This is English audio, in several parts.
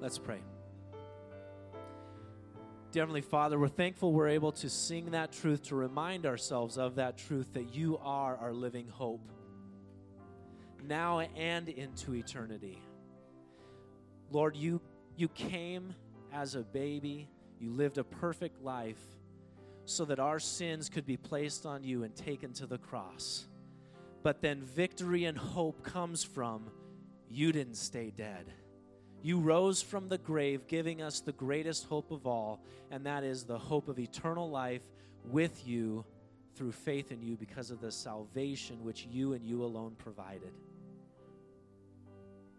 Let's pray. Dear Heavenly Father, we're thankful we're able to sing that truth, to remind ourselves of that truth that you are our living hope, now and into eternity. Lord, you, you came as a baby, you lived a perfect life so that our sins could be placed on you and taken to the cross. But then victory and hope comes from you didn't stay dead. You rose from the grave, giving us the greatest hope of all, and that is the hope of eternal life with you through faith in you because of the salvation which you and you alone provided.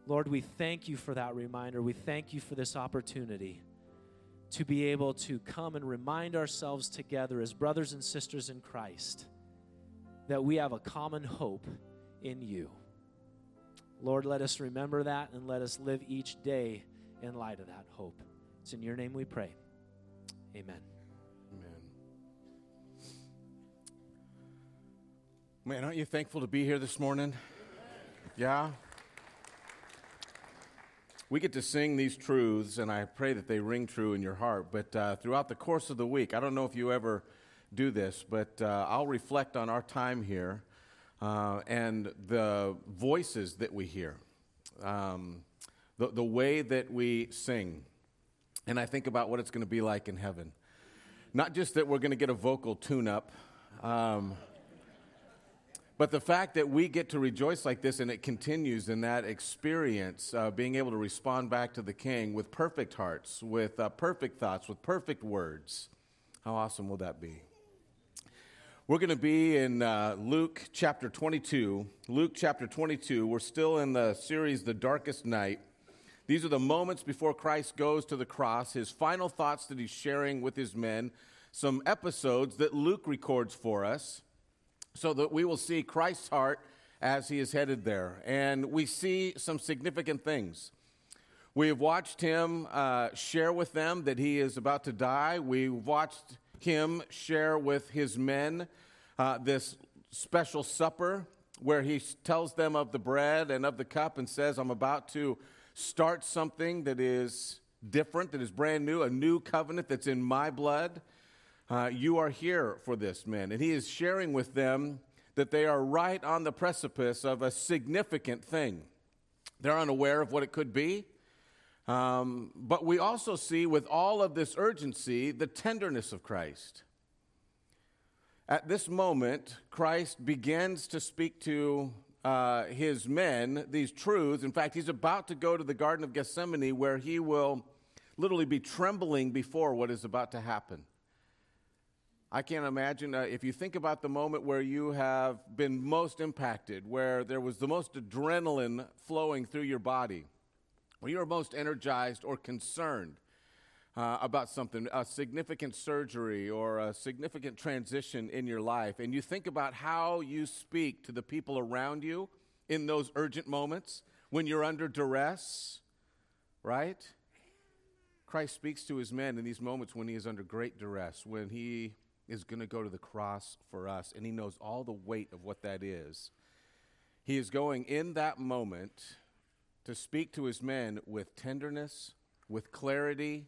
Lord, we thank you for that reminder. We thank you for this opportunity to be able to come and remind ourselves together as brothers and sisters in Christ that we have a common hope in you. Lord, let us remember that and let us live each day in light of that hope. It's in your name we pray. Amen. Amen. Man, aren't you thankful to be here this morning? Yeah? We get to sing these truths, and I pray that they ring true in your heart. But uh, throughout the course of the week, I don't know if you ever do this, but uh, I'll reflect on our time here uh, and the voices that we hear, um, the, the way that we sing. And I think about what it's going to be like in heaven. Not just that we're going to get a vocal tune up, um, but the fact that we get to rejoice like this and it continues in that experience, uh, being able to respond back to the King with perfect hearts, with uh, perfect thoughts, with perfect words. How awesome will that be? We're going to be in uh, Luke chapter 22. Luke chapter 22. We're still in the series, The Darkest Night. These are the moments before Christ goes to the cross, his final thoughts that he's sharing with his men, some episodes that Luke records for us, so that we will see Christ's heart as he is headed there. And we see some significant things. We have watched him uh, share with them that he is about to die. We've watched him share with his men uh, this special supper where he tells them of the bread and of the cup and says, I'm about to start something that is different, that is brand new, a new covenant that's in my blood. Uh, you are here for this, men. And he is sharing with them that they are right on the precipice of a significant thing. They're unaware of what it could be. Um, but we also see with all of this urgency the tenderness of Christ. At this moment, Christ begins to speak to uh, his men these truths. In fact, he's about to go to the Garden of Gethsemane where he will literally be trembling before what is about to happen. I can't imagine uh, if you think about the moment where you have been most impacted, where there was the most adrenaline flowing through your body when you are most energized or concerned uh, about something, a significant surgery or a significant transition in your life, and you think about how you speak to the people around you in those urgent moments when you're under duress, right? Christ speaks to his men in these moments when he is under great duress, when he is going to go to the cross for us, and he knows all the weight of what that is. He is going in that moment to speak to his men with tenderness, with clarity.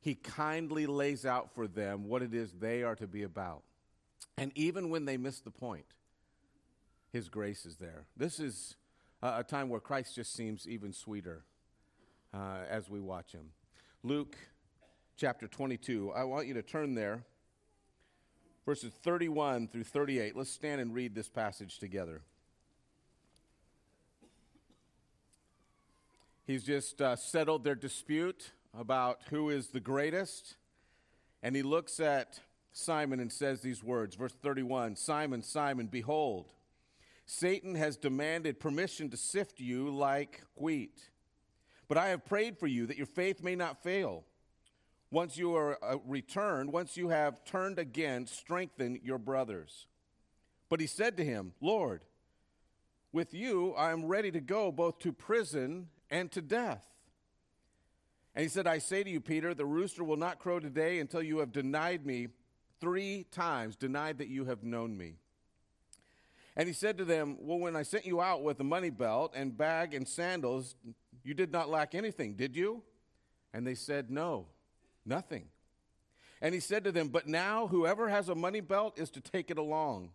He kindly lays out for them what it is they are to be about. And even when they miss the point, his grace is there. This is a, time where Christ just seems even sweeter uh, as we watch him. Luke chapter 22. I want you to turn there, verses 31 through 38. Let's stand and read this passage together. He's just uh, settled their dispute about who is the greatest. And he looks at Simon and says these words, verse 31 Simon, Simon, behold, Satan has demanded permission to sift you like wheat. But I have prayed for you that your faith may not fail. Once you are uh, returned, once you have turned again, strengthen your brothers. But he said to him, Lord, with you I am ready to go both to prison and to death. And he said, I say to you, Peter, the rooster will not crow today until you have denied me three times, denied that you have known me. And he said to them, Well, when I sent you out with a money belt and bag and sandals, you did not lack anything, did you? And they said, No, nothing. And he said to them, But now whoever has a money belt is to take it along.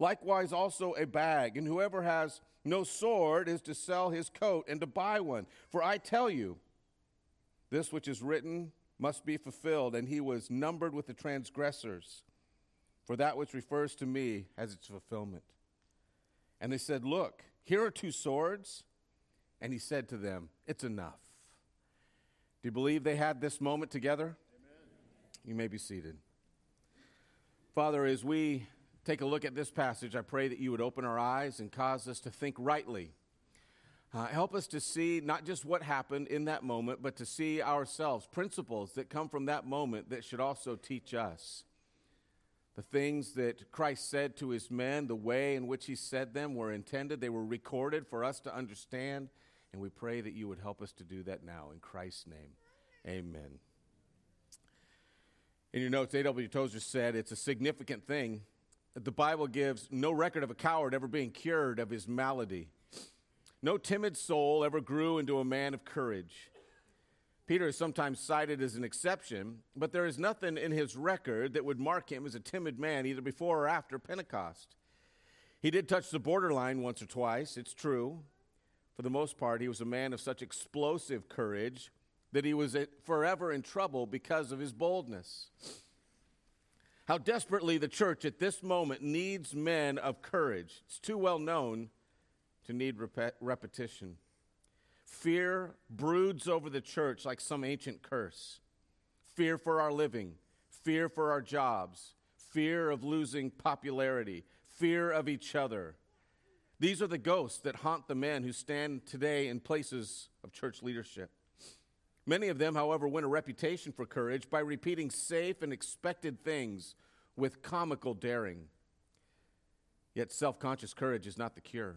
Likewise, also a bag. And whoever has no sword is to sell his coat and to buy one. For I tell you, this which is written must be fulfilled. And he was numbered with the transgressors. For that which refers to me has its fulfillment. And they said, Look, here are two swords. And he said to them, It's enough. Do you believe they had this moment together? Amen. You may be seated. Father, as we take a look at this passage, I pray that you would open our eyes and cause us to think rightly. Uh, help us to see not just what happened in that moment, but to see ourselves, principles that come from that moment that should also teach us. The things that Christ said to his men, the way in which he said them were intended, they were recorded for us to understand and we pray that you would help us to do that now. In Christ's name, amen. In your notes, A.W. Tozer said it's a significant thing the Bible gives no record of a coward ever being cured of his malady. No timid soul ever grew into a man of courage. Peter is sometimes cited as an exception, but there is nothing in his record that would mark him as a timid man either before or after Pentecost. He did touch the borderline once or twice, it's true, for the most part, he was a man of such explosive courage that he was forever in trouble because of his boldness. How desperately the church at this moment needs men of courage. It's too well known to need rep- repetition. Fear broods over the church like some ancient curse. Fear for our living, fear for our jobs, fear of losing popularity, fear of each other, these are the ghosts that haunt the men who stand today in places of church leadership. Many of them, however, win a reputation for courage by repeating safe and expected things with comical daring. Yet self conscious courage is not the cure.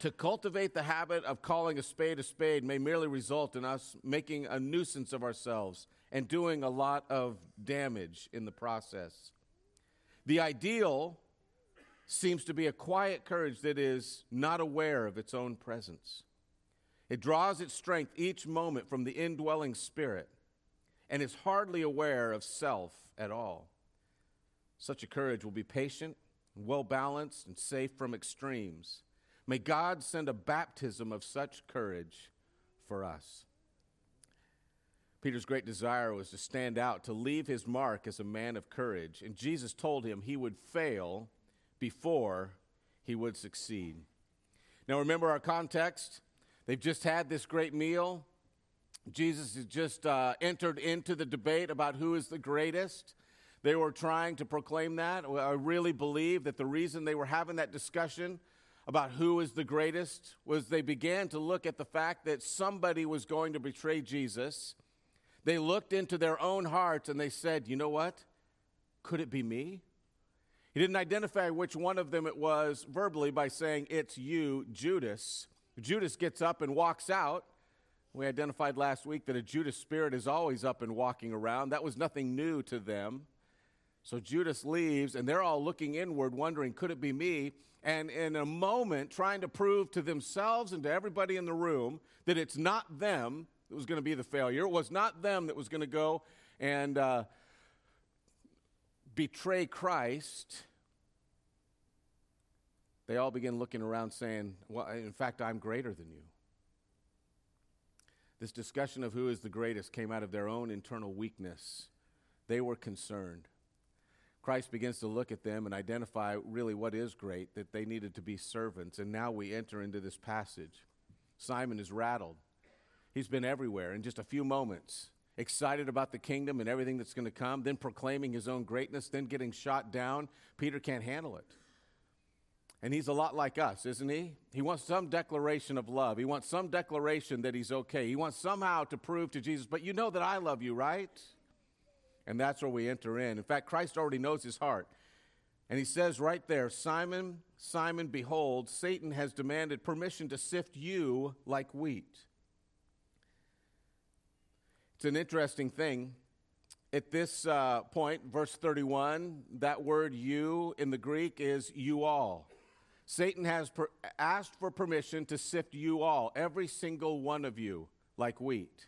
To cultivate the habit of calling a spade a spade may merely result in us making a nuisance of ourselves and doing a lot of damage in the process. The ideal seems to be a quiet courage that is not aware of its own presence. It draws its strength each moment from the indwelling spirit and is hardly aware of self at all. Such a courage will be patient, well balanced, and safe from extremes. May God send a baptism of such courage for us. Peter's great desire was to stand out, to leave his mark as a man of courage, and Jesus told him he would fail before he would succeed. Now, remember our context? They've just had this great meal. Jesus has just uh, entered into the debate about who is the greatest. They were trying to proclaim that. I really believe that the reason they were having that discussion about who is the greatest was they began to look at the fact that somebody was going to betray Jesus. They looked into their own hearts and they said, You know what? Could it be me? He didn't identify which one of them it was verbally by saying, It's you, Judas. Judas gets up and walks out. We identified last week that a Judas spirit is always up and walking around. That was nothing new to them. So Judas leaves, and they're all looking inward, wondering, Could it be me? And in a moment, trying to prove to themselves and to everybody in the room that it's not them that was going to be the failure. It was not them that was going to go and. Uh, betray Christ, they all begin looking around saying, Well, in fact, I'm greater than you. This discussion of who is the greatest came out of their own internal weakness. They were concerned. Christ begins to look at them and identify really what is great, that they needed to be servants. And now we enter into this passage. Simon is rattled. He's been everywhere in just a few moments excited about the kingdom and everything that's going to come, then proclaiming his own greatness, then getting shot down. Peter can't handle it. And he's a lot like us, isn't he? He wants some declaration of love. He wants some declaration that he's okay. He wants somehow to prove to Jesus, but you know that I love you, right? And that's where we enter in. In fact, Christ already knows his heart. And he says right there, Simon, Simon, behold, Satan has demanded permission to sift you like wheat. It's an interesting thing. At this uh, point, verse 31, that word you in the Greek is you all. Satan has per- asked for permission to sift you all, every single one of you, like wheat.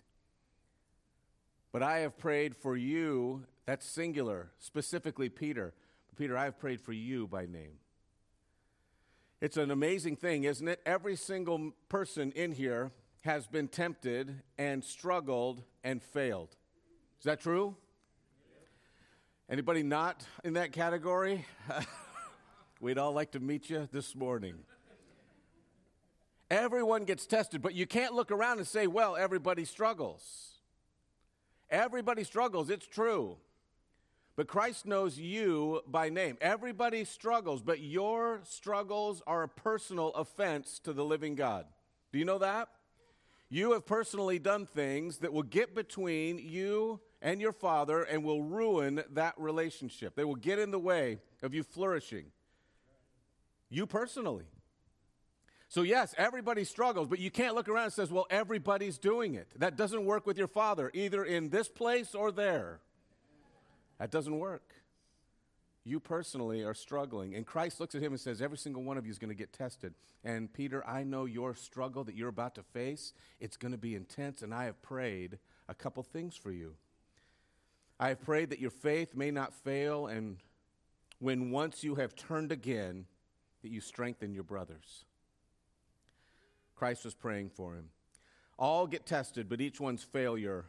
But I have prayed for you, that's singular, specifically Peter. Peter, I have prayed for you by name. It's an amazing thing, isn't it? Every single person in here has been tempted and struggled and failed. Is that true? Anybody not in that category? We'd all like to meet you this morning. Everyone gets tested, but you can't look around and say, well, everybody struggles. Everybody struggles, it's true. But Christ knows you by name. Everybody struggles, but your struggles are a personal offense to the living God. Do you know that? You have personally done things that will get between you and your Father and will ruin that relationship. They will get in the way of you flourishing. You personally. So, yes, everybody struggles, but you can't look around and says, well, everybody's doing it. That doesn't work with your Father, either in this place or there. That doesn't work. You personally are struggling. And Christ looks at him and says, Every single one of you is going to get tested. And Peter, I know your struggle that you're about to face. It's going to be intense, and I have prayed a couple things for you. I have prayed that your faith may not fail, and when once you have turned again, that you strengthen your brothers. Christ was praying for him. All get tested, but each one's failure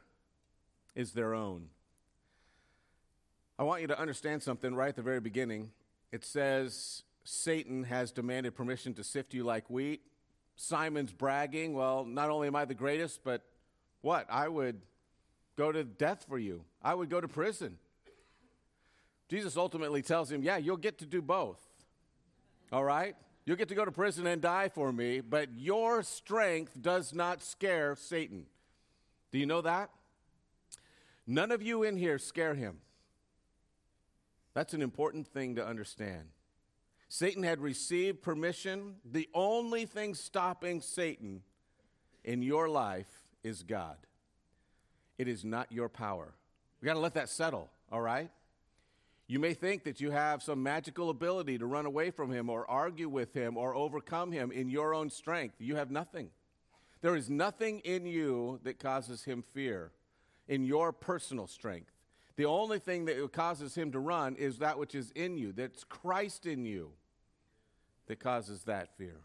is their own. I want you to understand something right at the very beginning. It says Satan has demanded permission to sift you like wheat. Simon's bragging, well, not only am I the greatest, but what? I would go to death for you, I would go to prison. Jesus ultimately tells him, Yeah, you'll get to do both. All right? You'll get to go to prison and die for me, but your strength does not scare Satan. Do you know that? None of you in here scare him. That's an important thing to understand. Satan had received permission. The only thing stopping Satan in your life is God. It is not your power. We got to let that settle, all right? You may think that you have some magical ability to run away from him or argue with him or overcome him in your own strength. You have nothing. There is nothing in you that causes him fear in your personal strength. The only thing that causes him to run is that which is in you, that's Christ in you, that causes that fear.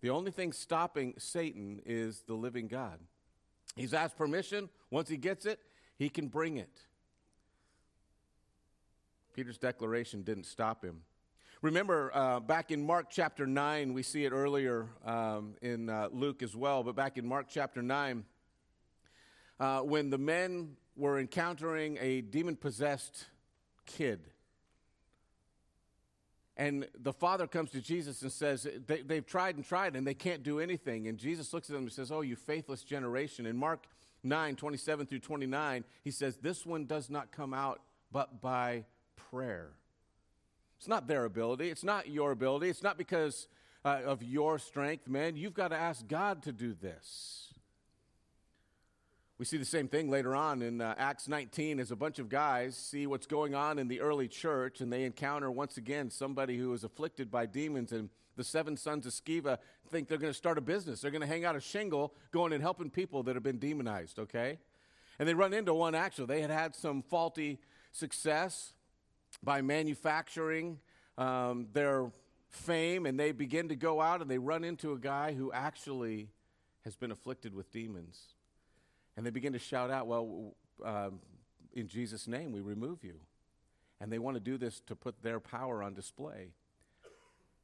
The only thing stopping Satan is the living God. He's asked permission. Once he gets it, he can bring it. Peter's declaration didn't stop him. Remember, uh, back in Mark chapter 9, we see it earlier um, in uh, Luke as well, but back in Mark chapter 9, uh, when the men were encountering a demon possessed kid. And the father comes to Jesus and says, they, have tried and tried and they can't do anything. And Jesus looks at them and says, Oh, you faithless generation. In Mark 9, 27 through 29, he says, This one does not come out but by prayer. It's not their ability, it's not your ability, it's not because uh, of your strength, man. You've got to ask God to do this. We see the same thing later on in uh, Acts 19 as a bunch of guys see what's going on in the early church and they encounter once again somebody who is afflicted by demons and the seven sons of Sceva think they're going to start a business. They're going to hang out a shingle going and helping people that have been demonized, okay? And they run into one actually. They had had some faulty success by manufacturing um, their fame and they begin to go out and they run into a guy who actually has been afflicted with demons. And they begin to shout out, Well, um, in Jesus' name, we remove you. And they want to do this to put their power on display.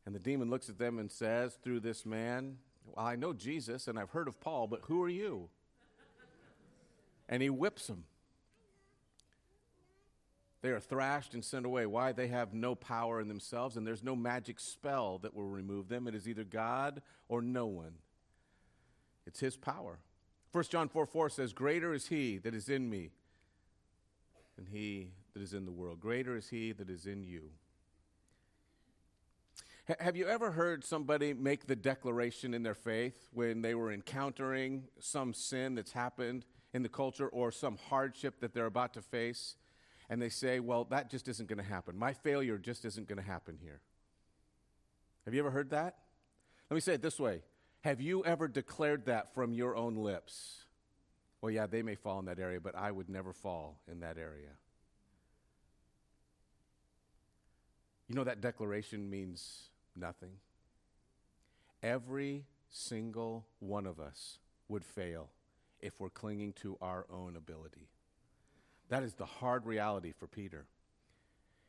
And the demon looks at them and says, through this man, Well, I know Jesus and I've heard of Paul, but who are you? and he whips them. They are thrashed and sent away. Why? They have no power in themselves, and there's no magic spell that will remove them. It is either God or no one. It's His power. 1 John 4 4 says, Greater is he that is in me than he that is in the world. Greater is he that is in you. H- have you ever heard somebody make the declaration in their faith when they were encountering some sin that's happened in the culture or some hardship that they're about to face? And they say, Well, that just isn't going to happen. My failure just isn't going to happen here. Have you ever heard that? Let me say it this way have you ever declared that from your own lips? Well, yeah, they may fall in that area, but I would never fall in that area. You know, that declaration means nothing. Every single one of us would fail if we're clinging to our own ability. That is the hard reality for Peter.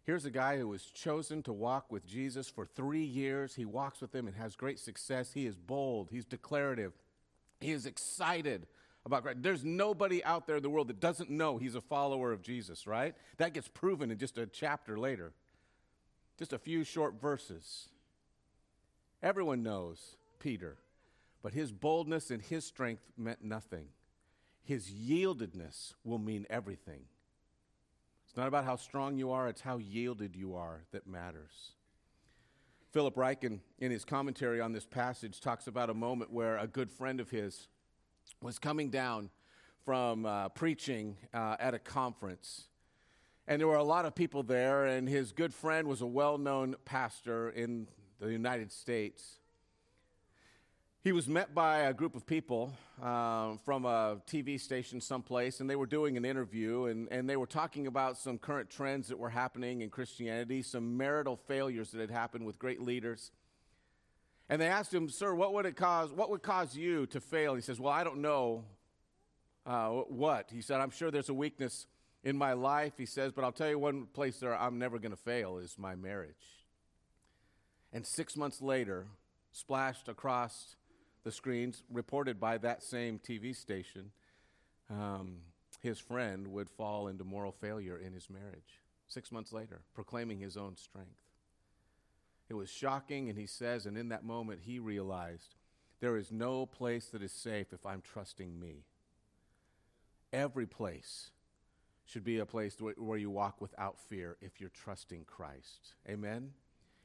Here's a guy who was chosen to walk with Jesus for three years. He walks with him and has great success. He is bold, he's declarative, he is excited about Christ. There's nobody out there in the world that doesn't know he's a follower of Jesus, right? That gets proven in just a chapter later, just a few short verses. Everyone knows Peter, but his boldness and his strength meant nothing. His yieldedness will mean everything. It's not about how strong you are, it's how yielded you are that matters. Philip Ryken, in his commentary on this passage, talks about a moment where a good friend of his was coming down from uh, preaching uh, at a conference. And there were a lot of people there, and his good friend was a well known pastor in the United States he was met by a group of people uh, from a TV station someplace, and they were doing an interview, and, and they were talking about some current trends that were happening in Christianity, some marital failures that had happened with great leaders. And they asked him, Sir, what would it cause? What would cause you to fail? He says, Well, I don't know uh, what. He said, I'm sure there's a weakness in my life. He says, But I'll tell you one place there I'm never going to fail is my marriage. And six months later, splashed across the screens, reported by that same TV station, um, his friend would fall into moral failure in his marriage six months later, proclaiming his own strength. It was shocking, and he says, and in that moment he realized there is no place that is safe if I'm trusting me. Every place should be a place where you walk without fear if you're trusting Christ. Amen?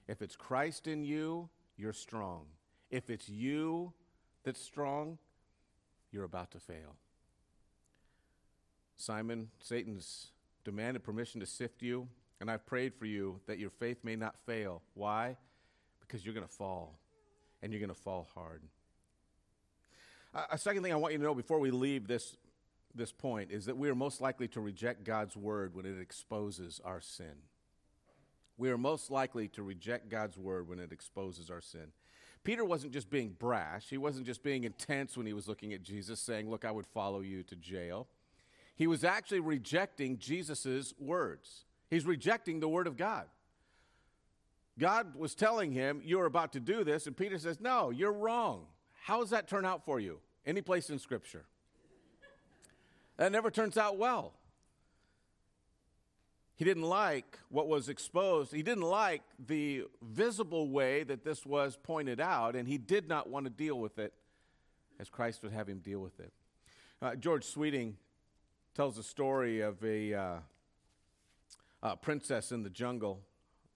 If it's Christ in you, you're strong. If it's you that's strong, you're about to fail. Simon, Satan's demanded permission to sift you, and I've prayed for you that your faith may not fail. Why? Because you're going to fall, and you're going to fall hard. a second thing I want you to know before we leave this, this point is that we are most likely to reject God's word when it exposes our sin. We are most likely to reject God's word when it exposes our sin. Peter wasn't just being brash, he wasn't just being intense when he was looking at Jesus, saying, Look, I would follow you to jail. He was actually rejecting Jesus' words. He's rejecting the word of God. God was telling him, You're about to do this. And Peter says, No, you're wrong. How does that turn out for you? Any place in Scripture? That never turns out well. He didn't like what was exposed. He didn't like the visible way that this was pointed out, and he did not want to deal with it as Christ would have him deal with it. Uh, George Sweeting tells a story of a, uh, princess in the jungle,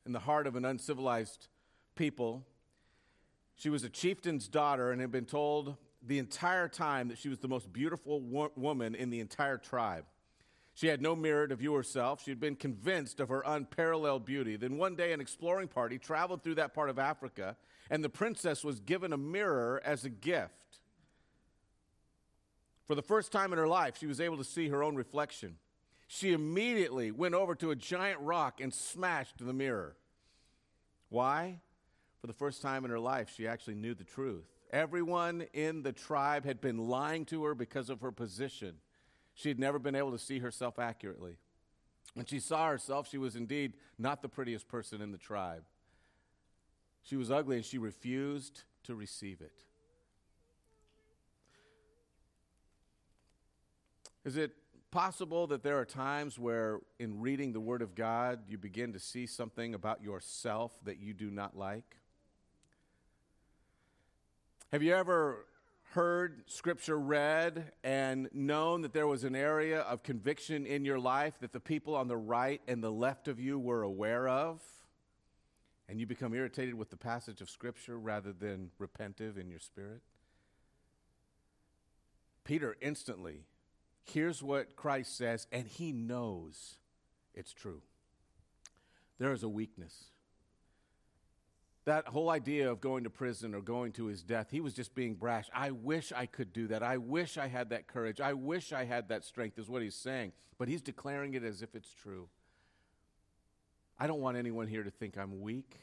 in the heart of an uncivilized people. She was a chieftain's daughter and had been told the entire time that she was the most beautiful wo- woman in the entire tribe. She had no mirror to view herself. She had been convinced of her unparalleled beauty. Then one day, an exploring party traveled through that part of Africa, and the princess was given a mirror as a gift. For the first time in her life, she was able to see her own reflection. She immediately went over to a giant rock and smashed the mirror. Why? For the first time in her life, she actually knew the truth. Everyone in the tribe had been lying to her because of her position. She had never been able to see herself accurately. When she saw herself, she was indeed not the prettiest person in the tribe. She was ugly and she refused to receive it. Is it possible that there are times where, in reading the Word of God, you begin to see something about yourself that you do not like? Have you ever heard scripture read and known that there was an area of conviction in your life that the people on the right and the left of you were aware of, and you become irritated with the passage of scripture rather than repentive in your spirit? Peter instantly hears what Christ says, and he knows it's true. There is a weakness that whole idea of going to prison or going to his death, he was just being brash. I wish I could do that. I wish I had that courage. I wish I had that strength, is what he's saying. But he's declaring it as if it's true. I don't want anyone here to think I'm weak.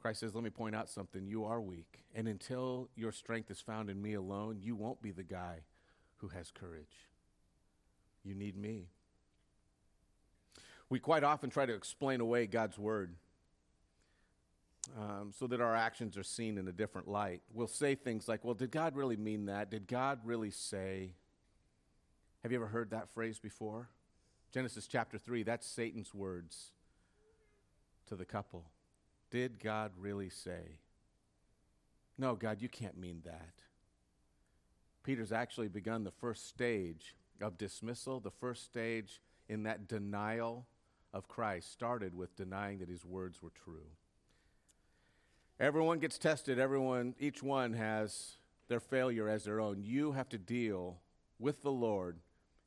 Christ says, Let me point out something. You are weak. And until your strength is found in me alone, you won't be the guy who has courage. You need me. We quite often try to explain away God's word um, so that our actions are seen in a different light. We'll say things like, Well, did God really mean that? Did God really say? Have you ever heard that phrase before? Genesis chapter 3, that's Satan's words to the couple. Did God really say? No, God, you can't mean that. Peter's actually begun the first stage of dismissal, the first stage in that denial of Christ started with denying that his words were true. Everyone gets tested, everyone, each one has their failure as their own. You have to deal with the Lord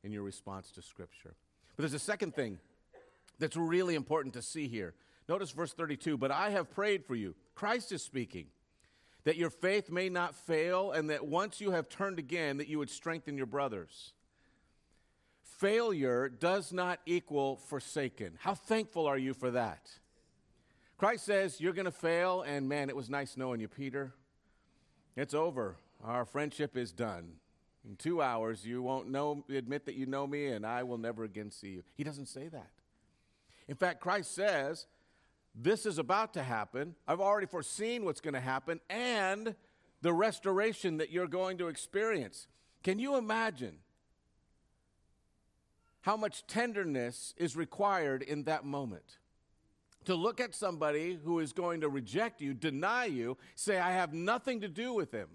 in your response to Scripture. But there's a second thing that's really important to see here. Notice verse 32 But I have prayed for you. Christ is speaking. That your faith may not fail, and that once you have turned again, that you would strengthen your brothers failure does not equal forsaken. How thankful are you for that? Christ says, You're going to fail, and man, it was nice knowing you, Peter. It's over. Our friendship is done. In two hours, you won't know, admit that you know me, and I will never again see you. He doesn't say that. In fact, Christ says, This is about to happen. I've already foreseen what's going to happen, and the restoration that you're going to experience. Can you imagine how much tenderness is required in that moment. To look at somebody who is going to reject you, deny you, say, I have nothing to do with him.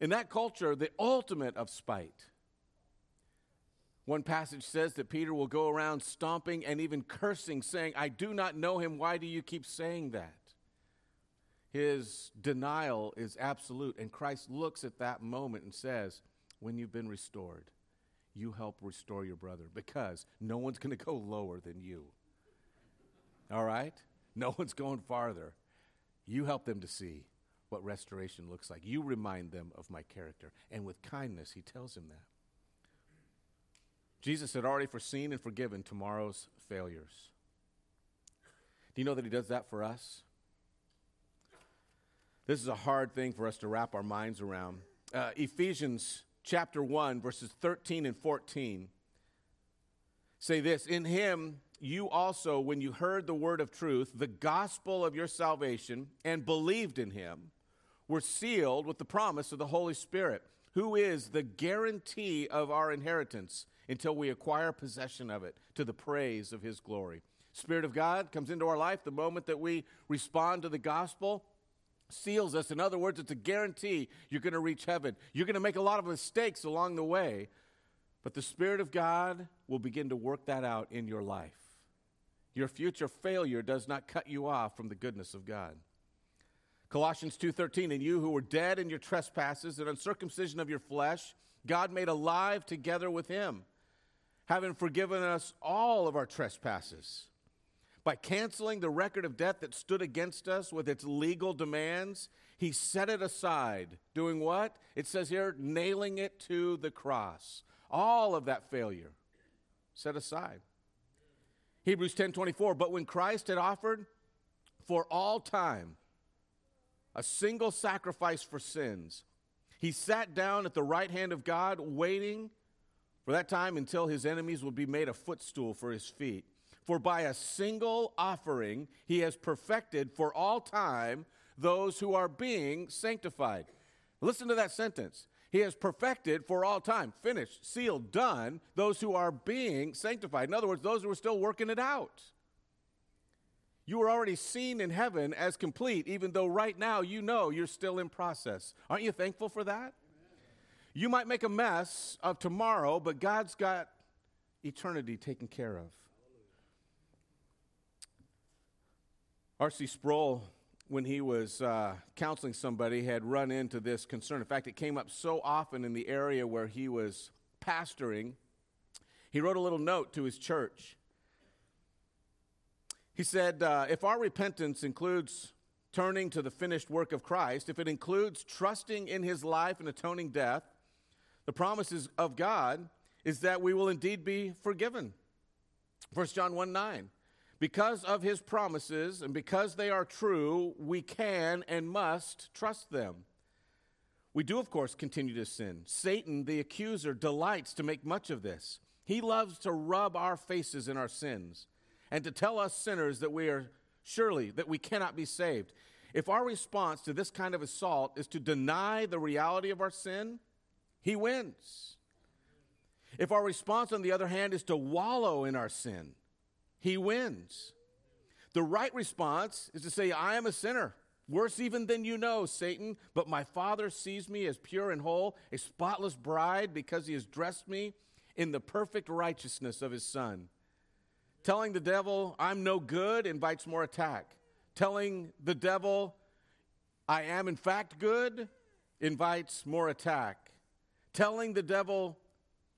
In that culture, the ultimate of spite. One passage says that Peter will go around stomping and even cursing, saying, I do not know him. Why do you keep saying that? His denial is absolute. And Christ looks at that moment and says, When you've been restored, you help restore your brother because no one's going to go lower than you. All right? No one's going farther. You help them to see what restoration looks like. You remind them of my character. And with kindness, he tells him that. Jesus had already foreseen and forgiven tomorrow's failures. Do you know that he does that for us? This is a hard thing for us to wrap our minds around. Uh, Ephesians chapter 1, verses 13 and 14 say this In him you also, when you heard the word of truth, the gospel of your salvation, and believed in him, were sealed with the promise of the Holy Spirit, who is the guarantee of our inheritance until we acquire possession of it to the praise of his glory. Spirit of God comes into our life the moment that we respond to the gospel seals us. In other words, it's a guarantee you're going to reach heaven. You're going to make a lot of mistakes along the way, but the Spirit of God will begin to work that out in your life. Your future failure does not cut you off from the goodness of God. Colossians 2:13 and you who were dead in your trespasses and uncircumcision of your flesh God made alive together with him having forgiven us all of our trespasses by canceling the record of debt that stood against us with its legal demands, he set it aside. Doing what? It says here, nailing it to the cross. All of that failure set aside. Hebrews 10:24, but when Christ had offered for all time a single sacrifice for sins, he sat down at the right hand of God waiting for that time until his enemies would be made a footstool for his feet. For by a single offering he has perfected for all time those who are being sanctified. Listen to that sentence. He has perfected for all time, finished, sealed, done, those who are being sanctified. In other words, those who are still working it out. You are already seen in heaven as complete, even though right now you know you're still in process. Aren't you thankful for that? You might make a mess of tomorrow, but God's got eternity taken care of. R.C. Sproul, when he was uh, counseling somebody, had run into this concern. In fact, it came up so often in the area where he was pastoring. He wrote a little note to his church. He said, uh, if our repentance includes turning to the finished work of Christ, if it includes trusting in his life and atoning death, the promises of God is that we will indeed be forgiven. 1 John 1 9. Because of his promises and because they are true, we can and must trust them. We do, of course, continue to sin. Satan, the accuser, delights to make much of this. He loves to rub our faces in our sins and to tell us sinners that we are surely that we cannot be saved. If our response to this kind of assault is to deny the reality of our sin, he wins. If our response, on the other hand, is to wallow in our sin, he wins. The right response is to say, I am a sinner, worse even than you know, Satan, but my Father sees me as pure and whole, a spotless bride, because he has dressed me in the perfect righteousness of his Son. Telling the devil, I'm no good, invites more attack. Telling the devil, I am in fact good, invites more attack. Telling the devil,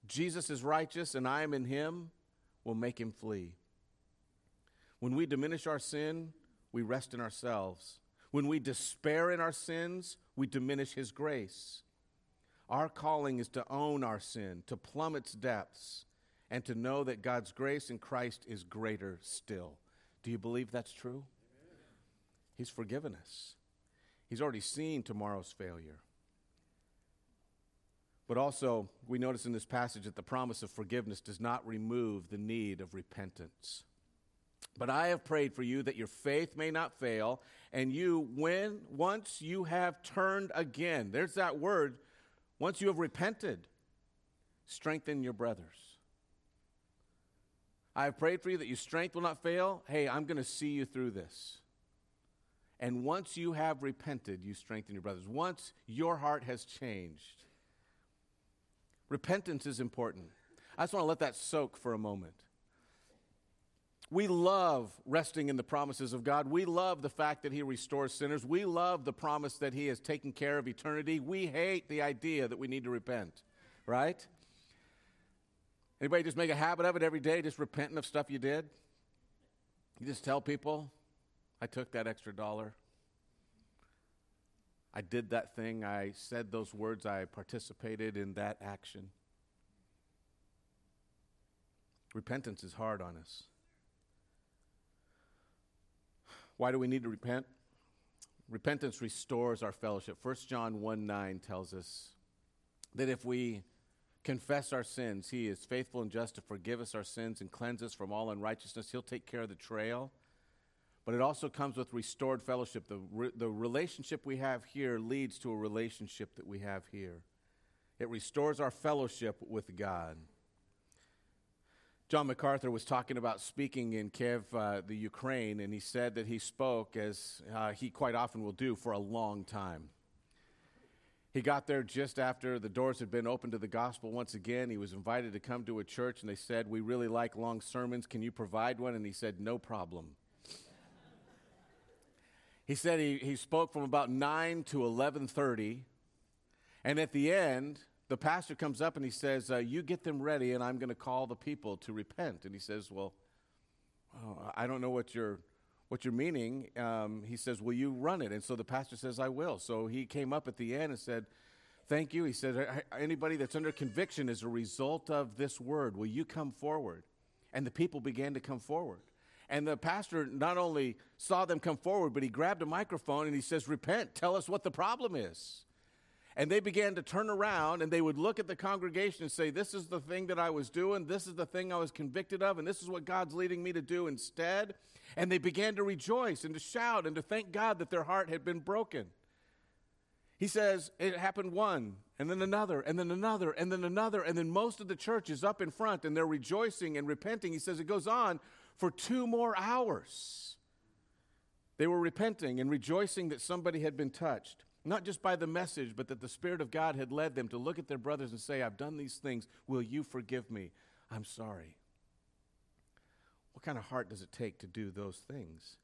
Jesus is righteous and I am in him, will make him flee. When we diminish our sin, we rest in ourselves. When we despair in our sins, we diminish his grace. Our calling is to own our sin, to plumb its depths, and to know that God's grace in Christ is greater still. Do you believe that's true? He's forgiven us. He's already seen tomorrow's failure. But also, we notice in this passage that the promise of forgiveness does not remove the need of repentance. But I have prayed for you that your faith may not fail, and you, when once you have turned again, there's that word, once you have repented, strengthen your brothers. I have prayed for you that your strength will not fail. Hey, I'm going to see you through this. And once you have repented, you strengthen your brothers. Once your heart has changed, repentance is important. I just want to let that soak for a moment. We love resting in the promises of God. We love the fact that He restores sinners. We love the promise that He has taken care of eternity. We hate the idea that we need to repent, right? Anybody just make a habit of it every day, just repenting of stuff you did? You just tell people, I took that extra dollar. I did that thing. I said those words. I participated in that action. Repentance is hard on us. Why do we need to repent? Repentance restores our fellowship. 1 John 1 9 tells us that if we confess our sins, He is faithful and just to forgive us our sins and cleanse us from all unrighteousness. He'll take care of the trail. But it also comes with restored fellowship. The, re- the relationship we have here leads to a relationship that we have here. It restores our fellowship with God. John MacArthur was talking about speaking in Kiev, uh, the Ukraine, and he said that he spoke, as uh, he quite often will do, for a long time. He got there just after the doors had been opened to the gospel once again. He was invited to come to a church, and they said, We really like long sermons. Can you provide one? And he said, No problem. he said he, he spoke from about 9 to 11.30, and at the end, the pastor comes up and he says, uh, You get them ready, and I'm going to call the people to repent. And he says, Well, oh, I don't know what you're what you're meaning. Um, he says, Will you run it? And so the pastor says, I will. So he came up at the end and said, Thank you. He said, Anybody that's under conviction as a result of this word, will you come forward? And the people began to come forward. And the pastor not only saw them come forward, but he grabbed a microphone and he says, Repent, tell us what the problem is. And they began to turn around and they would look at the congregation and say, This is the thing that I was doing. This is the thing I was convicted of. And this is what God's leading me to do instead. And they began to rejoice and to shout and to thank God that their heart had been broken. He says it happened one, and then another, and then another, and then another, and then most of the church is up in front and they're rejoicing and repenting. He says it goes on for two more hours. They were repenting and rejoicing that somebody had been touched, not just by the message, but that the Spirit of God had led them to look at their brothers and say, I've done these things. Will you forgive me? I'm sorry. What kind of heart does it take to do those things?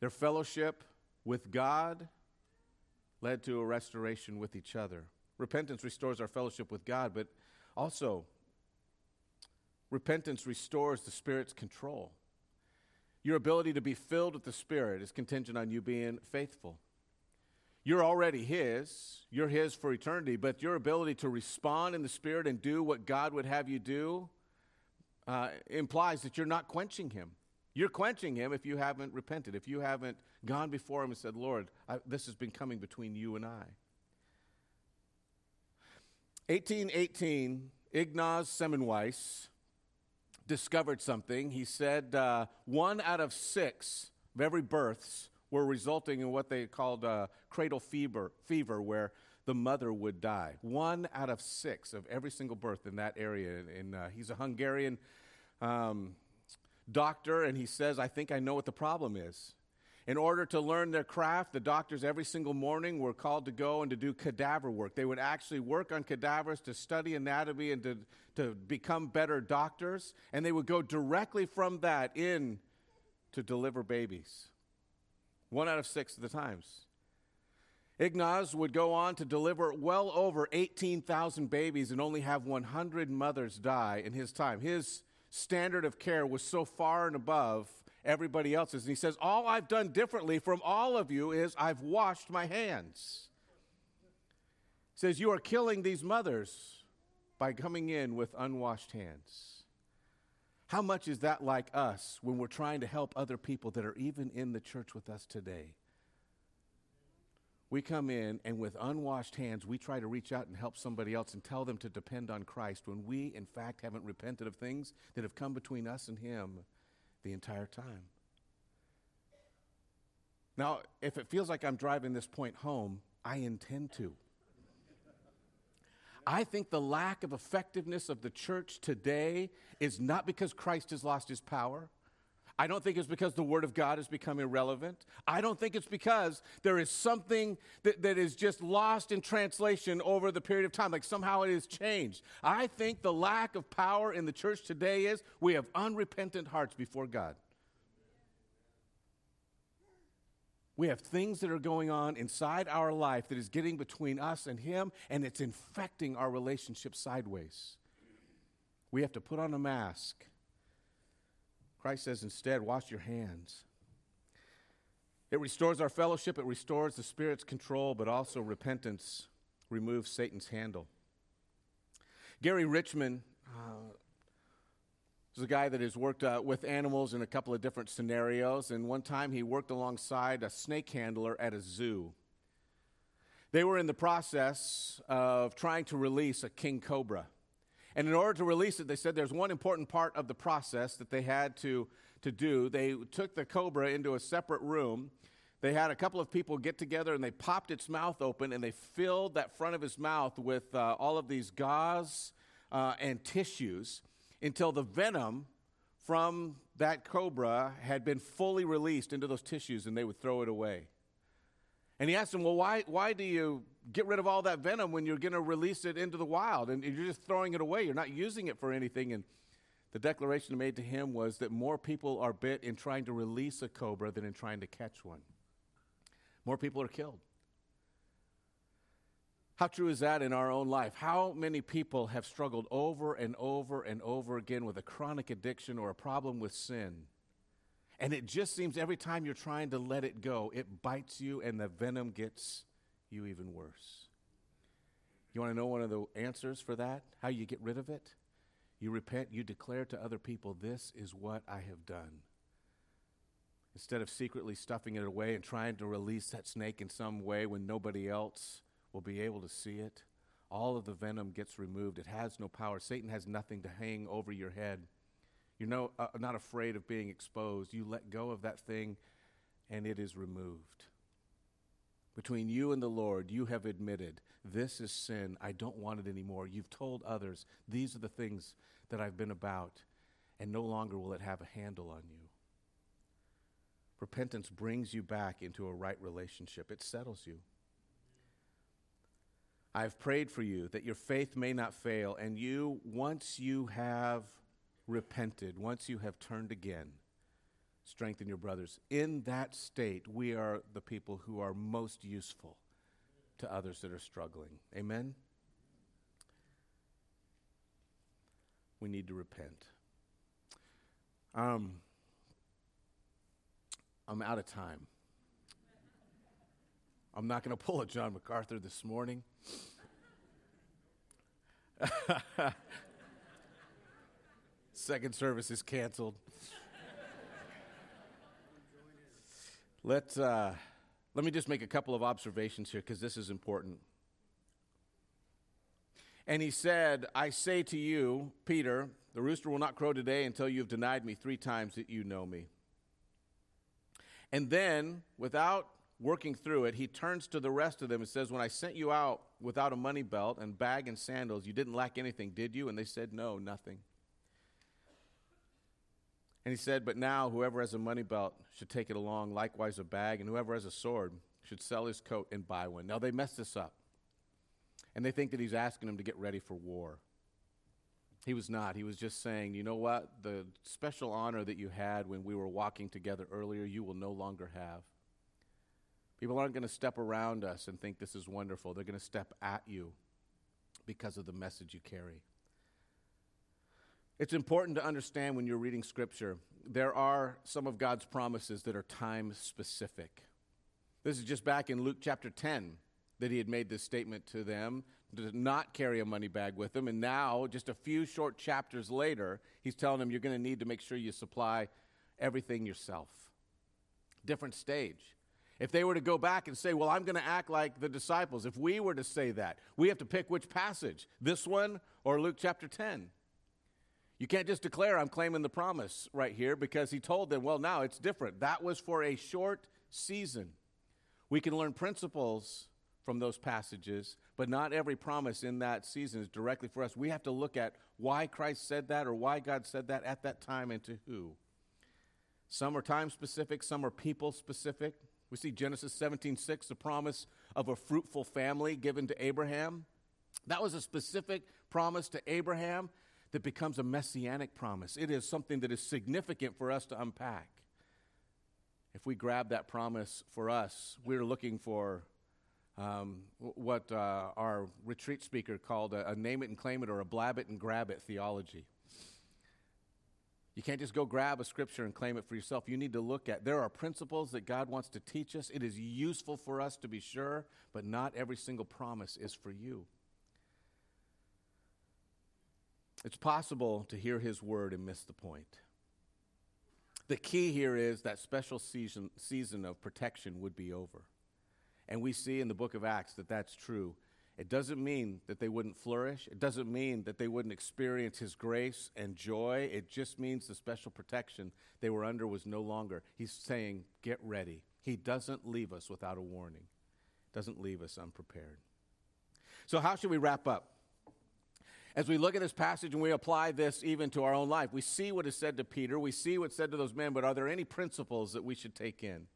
Their fellowship with God led to a restoration with each other. Repentance restores our fellowship with God, but also repentance restores the Spirit's control. Your ability to be filled with the Spirit is contingent on you being faithful. You're already His, you're His for eternity, but your ability to respond in the Spirit and do what God would have you do uh, implies that you're not quenching Him. You're quenching Him if you haven't repented, if you haven't gone before Him and said, Lord, I, this has been coming between you and I. 1818, Ignaz Semmelweis discovered something. He said uh, one out of six of every births were resulting in what they called uh, cradle fever, fever, where the mother would die. One out of six of every single birth in that area. And uh, he's a Hungarian um, doctor, and he says, I think I know what the problem is. In order to learn their craft, the doctors every single morning were called to go and to do cadaver work. They would actually work on cadavers to study anatomy and to, to become better doctors, and they would go directly from that in to deliver babies. One out of six of the times. Ignaz would go on to deliver well over 18,000 babies and only have 100 mothers die in his time. His standard of care was so far and above everybody else's. And he says, All I've done differently from all of you is I've washed my hands. He says, You are killing these mothers by coming in with unwashed hands. How much is that like us when we're trying to help other people that are even in the church with us today? We come in and with unwashed hands, we try to reach out and help somebody else and tell them to depend on Christ when we, in fact, haven't repented of things that have come between us and Him the entire time. Now, if it feels like I'm driving this point home, I intend to. I think the lack of effectiveness of the church today is not because Christ has lost his power. I don't think it's because the Word of God has become irrelevant. I don't think it's because there is something that, that is just lost in translation over the period of time, like somehow it has changed. I think the lack of power in the church today is we have unrepentant hearts before God. We have things that are going on inside our life that is getting between us and Him, and it's infecting our relationship sideways. We have to put on a mask Christ says instead, wash your hands. It restores our fellowship, it restores the Spirit's control, but also repentance removes Satan's handle. Gary Richmond uh, is a guy that has worked uh, with animals in a couple of different scenarios, and one time he worked alongside a snake handler at a zoo. They were in the process of trying to release a king cobra. And in order to release it, they said there's one important part of the process that they had to, to do. They took the cobra into a separate room. They had a couple of people get together and they popped its mouth open and they filled that front of his mouth with uh, all of these gauze uh, and tissues until the venom from that cobra had been fully released into those tissues and they would throw it away. And he asked him, Well, why, why do you get rid of all that venom when you're going to release it into the wild and you're just throwing it away. You're not using it for anything. And the declaration made to him was that more people are bit in trying to release a cobra than in trying to catch one. More people are killed. How true is that in our own life? How many people have struggled over and over and over again with a chronic addiction or a problem with sin? And it just seems every time you're trying to let it go, it bites you and the venom gets you even worse. You want to know one of the answers for that? How you get rid of it? You repent, you declare to other people, This is what I have done. Instead of secretly stuffing it away and trying to release that snake in some way when nobody else will be able to see it, all of the venom gets removed. It has no power. Satan has nothing to hang over your head. You're no, uh, not afraid of being exposed. You let go of that thing, and it is removed. Between you and the Lord, you have admitted, this is sin. I don't want it anymore. You've told others, these are the things that I've been about, and no longer will it have a handle on you. Repentance brings you back into a right relationship, it settles you. I've prayed for you that your faith may not fail, and you, once you have repented, once you have turned again, strengthen your brothers. In that state, we are the people who are most useful to others that are struggling. Amen? We need to repent. Um, I'm out of time. I'm not going to pull a John MacArthur this morning. Second service is canceled. Let, uh, let me just make a couple of observations here because this is important. And he said, I say to you, Peter, the rooster will not crow today until you have denied me three times that you know me. And then, without working through it, he turns to the rest of them and says, When I sent you out without a money belt and bag and sandals, you didn't lack anything, did you? And they said, No, nothing. And he said, But now whoever has a money belt should take it along, likewise a bag, and whoever has a sword should sell his coat and buy one. Now they messed this up. And they think that he's asking them to get ready for war. He was not. He was just saying, you know what? The special honor that you had when we were walking together earlier, you will no longer have. People aren't going to step around us and think this is wonderful. They're going to step at you because of the message you carry. It's important to understand when you're reading Scripture, there are some of God's promises that are time specific. This is just back in Luke chapter 10 that he had made this statement to them to not carry a money bag with them. And now, just a few short chapters later, he's telling them you're going to need to make sure you supply everything yourself. Different stage. If they were to go back and say, Well, I'm going to act like the disciples, if we were to say that, we have to pick which passage, this one or Luke chapter 10. You can't just declare, I'm claiming the promise right here because he told them, Well, now it's different. That was for a short season. We can learn principles from those passages, but not every promise in that season is directly for us. We have to look at why Christ said that or why God said that at that time and to who. Some are time specific, some are people specific. We see Genesis 17 6, the promise of a fruitful family given to Abraham. That was a specific promise to Abraham that becomes a messianic promise. It is something that is significant for us to unpack. If we grab that promise for us, we're looking for um, what uh, our retreat speaker called a, a name it and claim it or a blab it and grab it theology. You can't just go grab a scripture and claim it for yourself. You need to look at there are principles that God wants to teach us. It is useful for us to be sure, but not every single promise is for you. It's possible to hear his word and miss the point. The key here is that special season, season of protection would be over. And we see in the book of Acts that that's true. It doesn't mean that they wouldn't flourish. It doesn't mean that they wouldn't experience His grace and joy. It just means the special protection they were under was no longer. He's saying, get ready. He doesn't leave us without a warning, doesn't leave us unprepared. So, how should we wrap up? As we look at this passage and we apply this even to our own life, we see what is said to Peter, we see what's said to those men, but are there any principles that we should take in?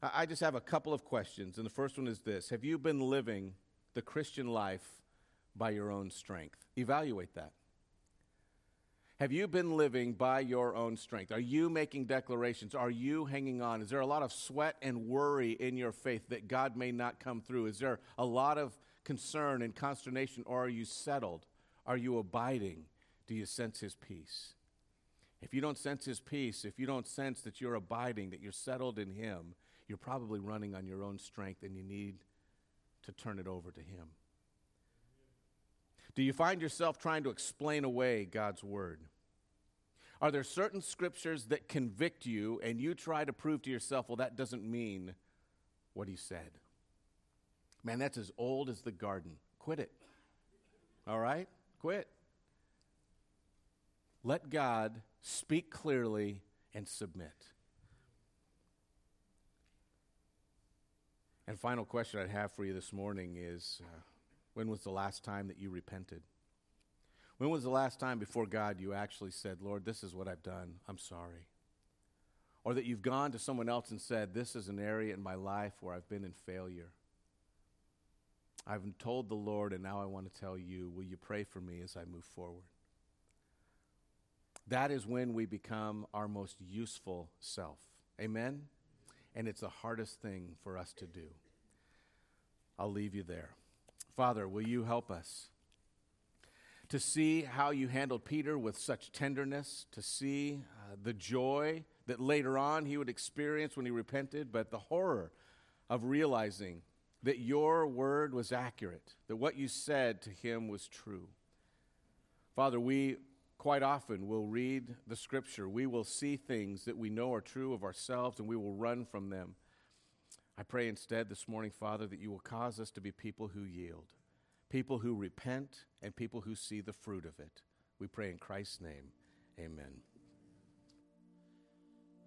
I just have a couple of questions, and the first one is this Have you been living the Christian life by your own strength? Evaluate that. Have you been living by your own strength? Are you making declarations? Are you hanging on? Is there a lot of sweat and worry in your faith that God may not come through? Is there a lot of concern and consternation, or are you settled? Are you abiding? Do you sense His peace? If you don't sense His peace, if you don't sense that you're abiding, that you're settled in Him, you're probably running on your own strength and you need to turn it over to Him. Do you find yourself trying to explain away God's Word? Are there certain scriptures that convict you and you try to prove to yourself, well, that doesn't mean what He said? Man, that's as old as the garden. Quit it. All right? Quit. Let God speak clearly and submit. And final question I'd have for you this morning is uh, when was the last time that you repented? When was the last time before God you actually said, Lord, this is what I've done. I'm sorry. Or that you've gone to someone else and said, This is an area in my life where I've been in failure. I've told the Lord, and now I want to tell you, will you pray for me as I move forward? That is when we become our most useful self. Amen? And it's the hardest thing for us to do. I'll leave you there. Father, will you help us to see how you handled Peter with such tenderness, to see uh, the joy that later on he would experience when he repented, but the horror of realizing that your word was accurate, that what you said to him was true. Father, we quite often we'll read the scripture. We will see things that we know are true of ourselves and we will run from them. I pray instead this morning, Father, that you will cause us to be people who yield, people who repent, and people who see the fruit of it. We pray in Christ's name. Amen.